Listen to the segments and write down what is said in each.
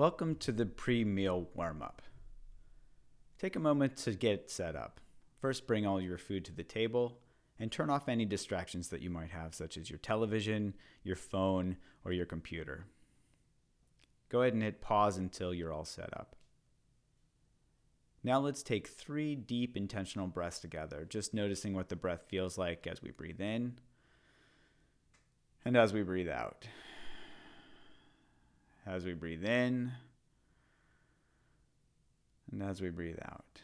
Welcome to the pre meal warm up. Take a moment to get set up. First, bring all your food to the table and turn off any distractions that you might have, such as your television, your phone, or your computer. Go ahead and hit pause until you're all set up. Now let's take three deep intentional breaths together, just noticing what the breath feels like as we breathe in and as we breathe out. As we breathe in and as we breathe out.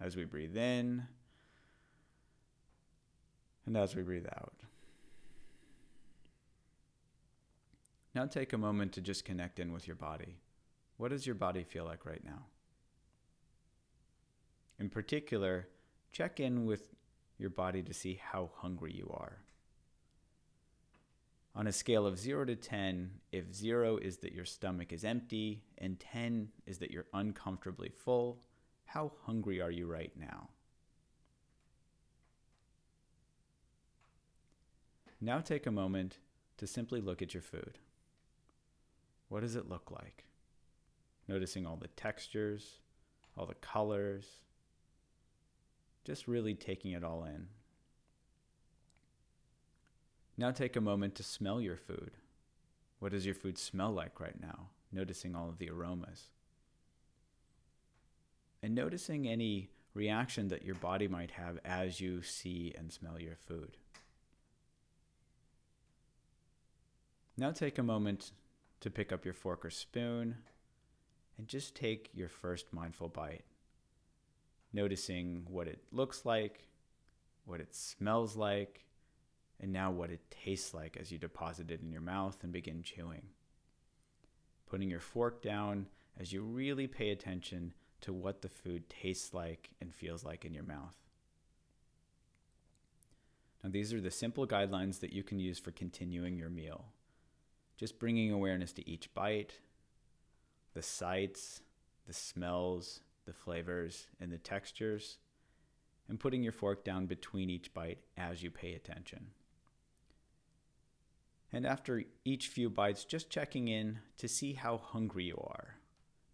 As we breathe in and as we breathe out. Now take a moment to just connect in with your body. What does your body feel like right now? In particular, check in with your body to see how hungry you are. On a scale of 0 to 10, if 0 is that your stomach is empty and 10 is that you're uncomfortably full, how hungry are you right now? Now take a moment to simply look at your food. What does it look like? Noticing all the textures, all the colors, just really taking it all in. Now take a moment to smell your food. What does your food smell like right now? Noticing all of the aromas. And noticing any reaction that your body might have as you see and smell your food. Now take a moment to pick up your fork or spoon and just take your first mindful bite, noticing what it looks like, what it smells like, and now what it tastes like as you deposit it in your mouth and begin chewing. Putting your fork down as you really pay attention to what the food tastes like and feels like in your mouth. Now, these are the simple guidelines that you can use for continuing your meal just bringing awareness to each bite, the sights, the smells, the flavors, and the textures, and putting your fork down between each bite as you pay attention. And after each few bites, just checking in to see how hungry you are.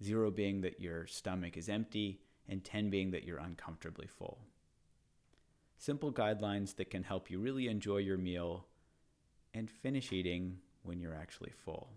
Zero being that your stomach is empty, and 10 being that you're uncomfortably full. Simple guidelines that can help you really enjoy your meal and finish eating when you're actually full.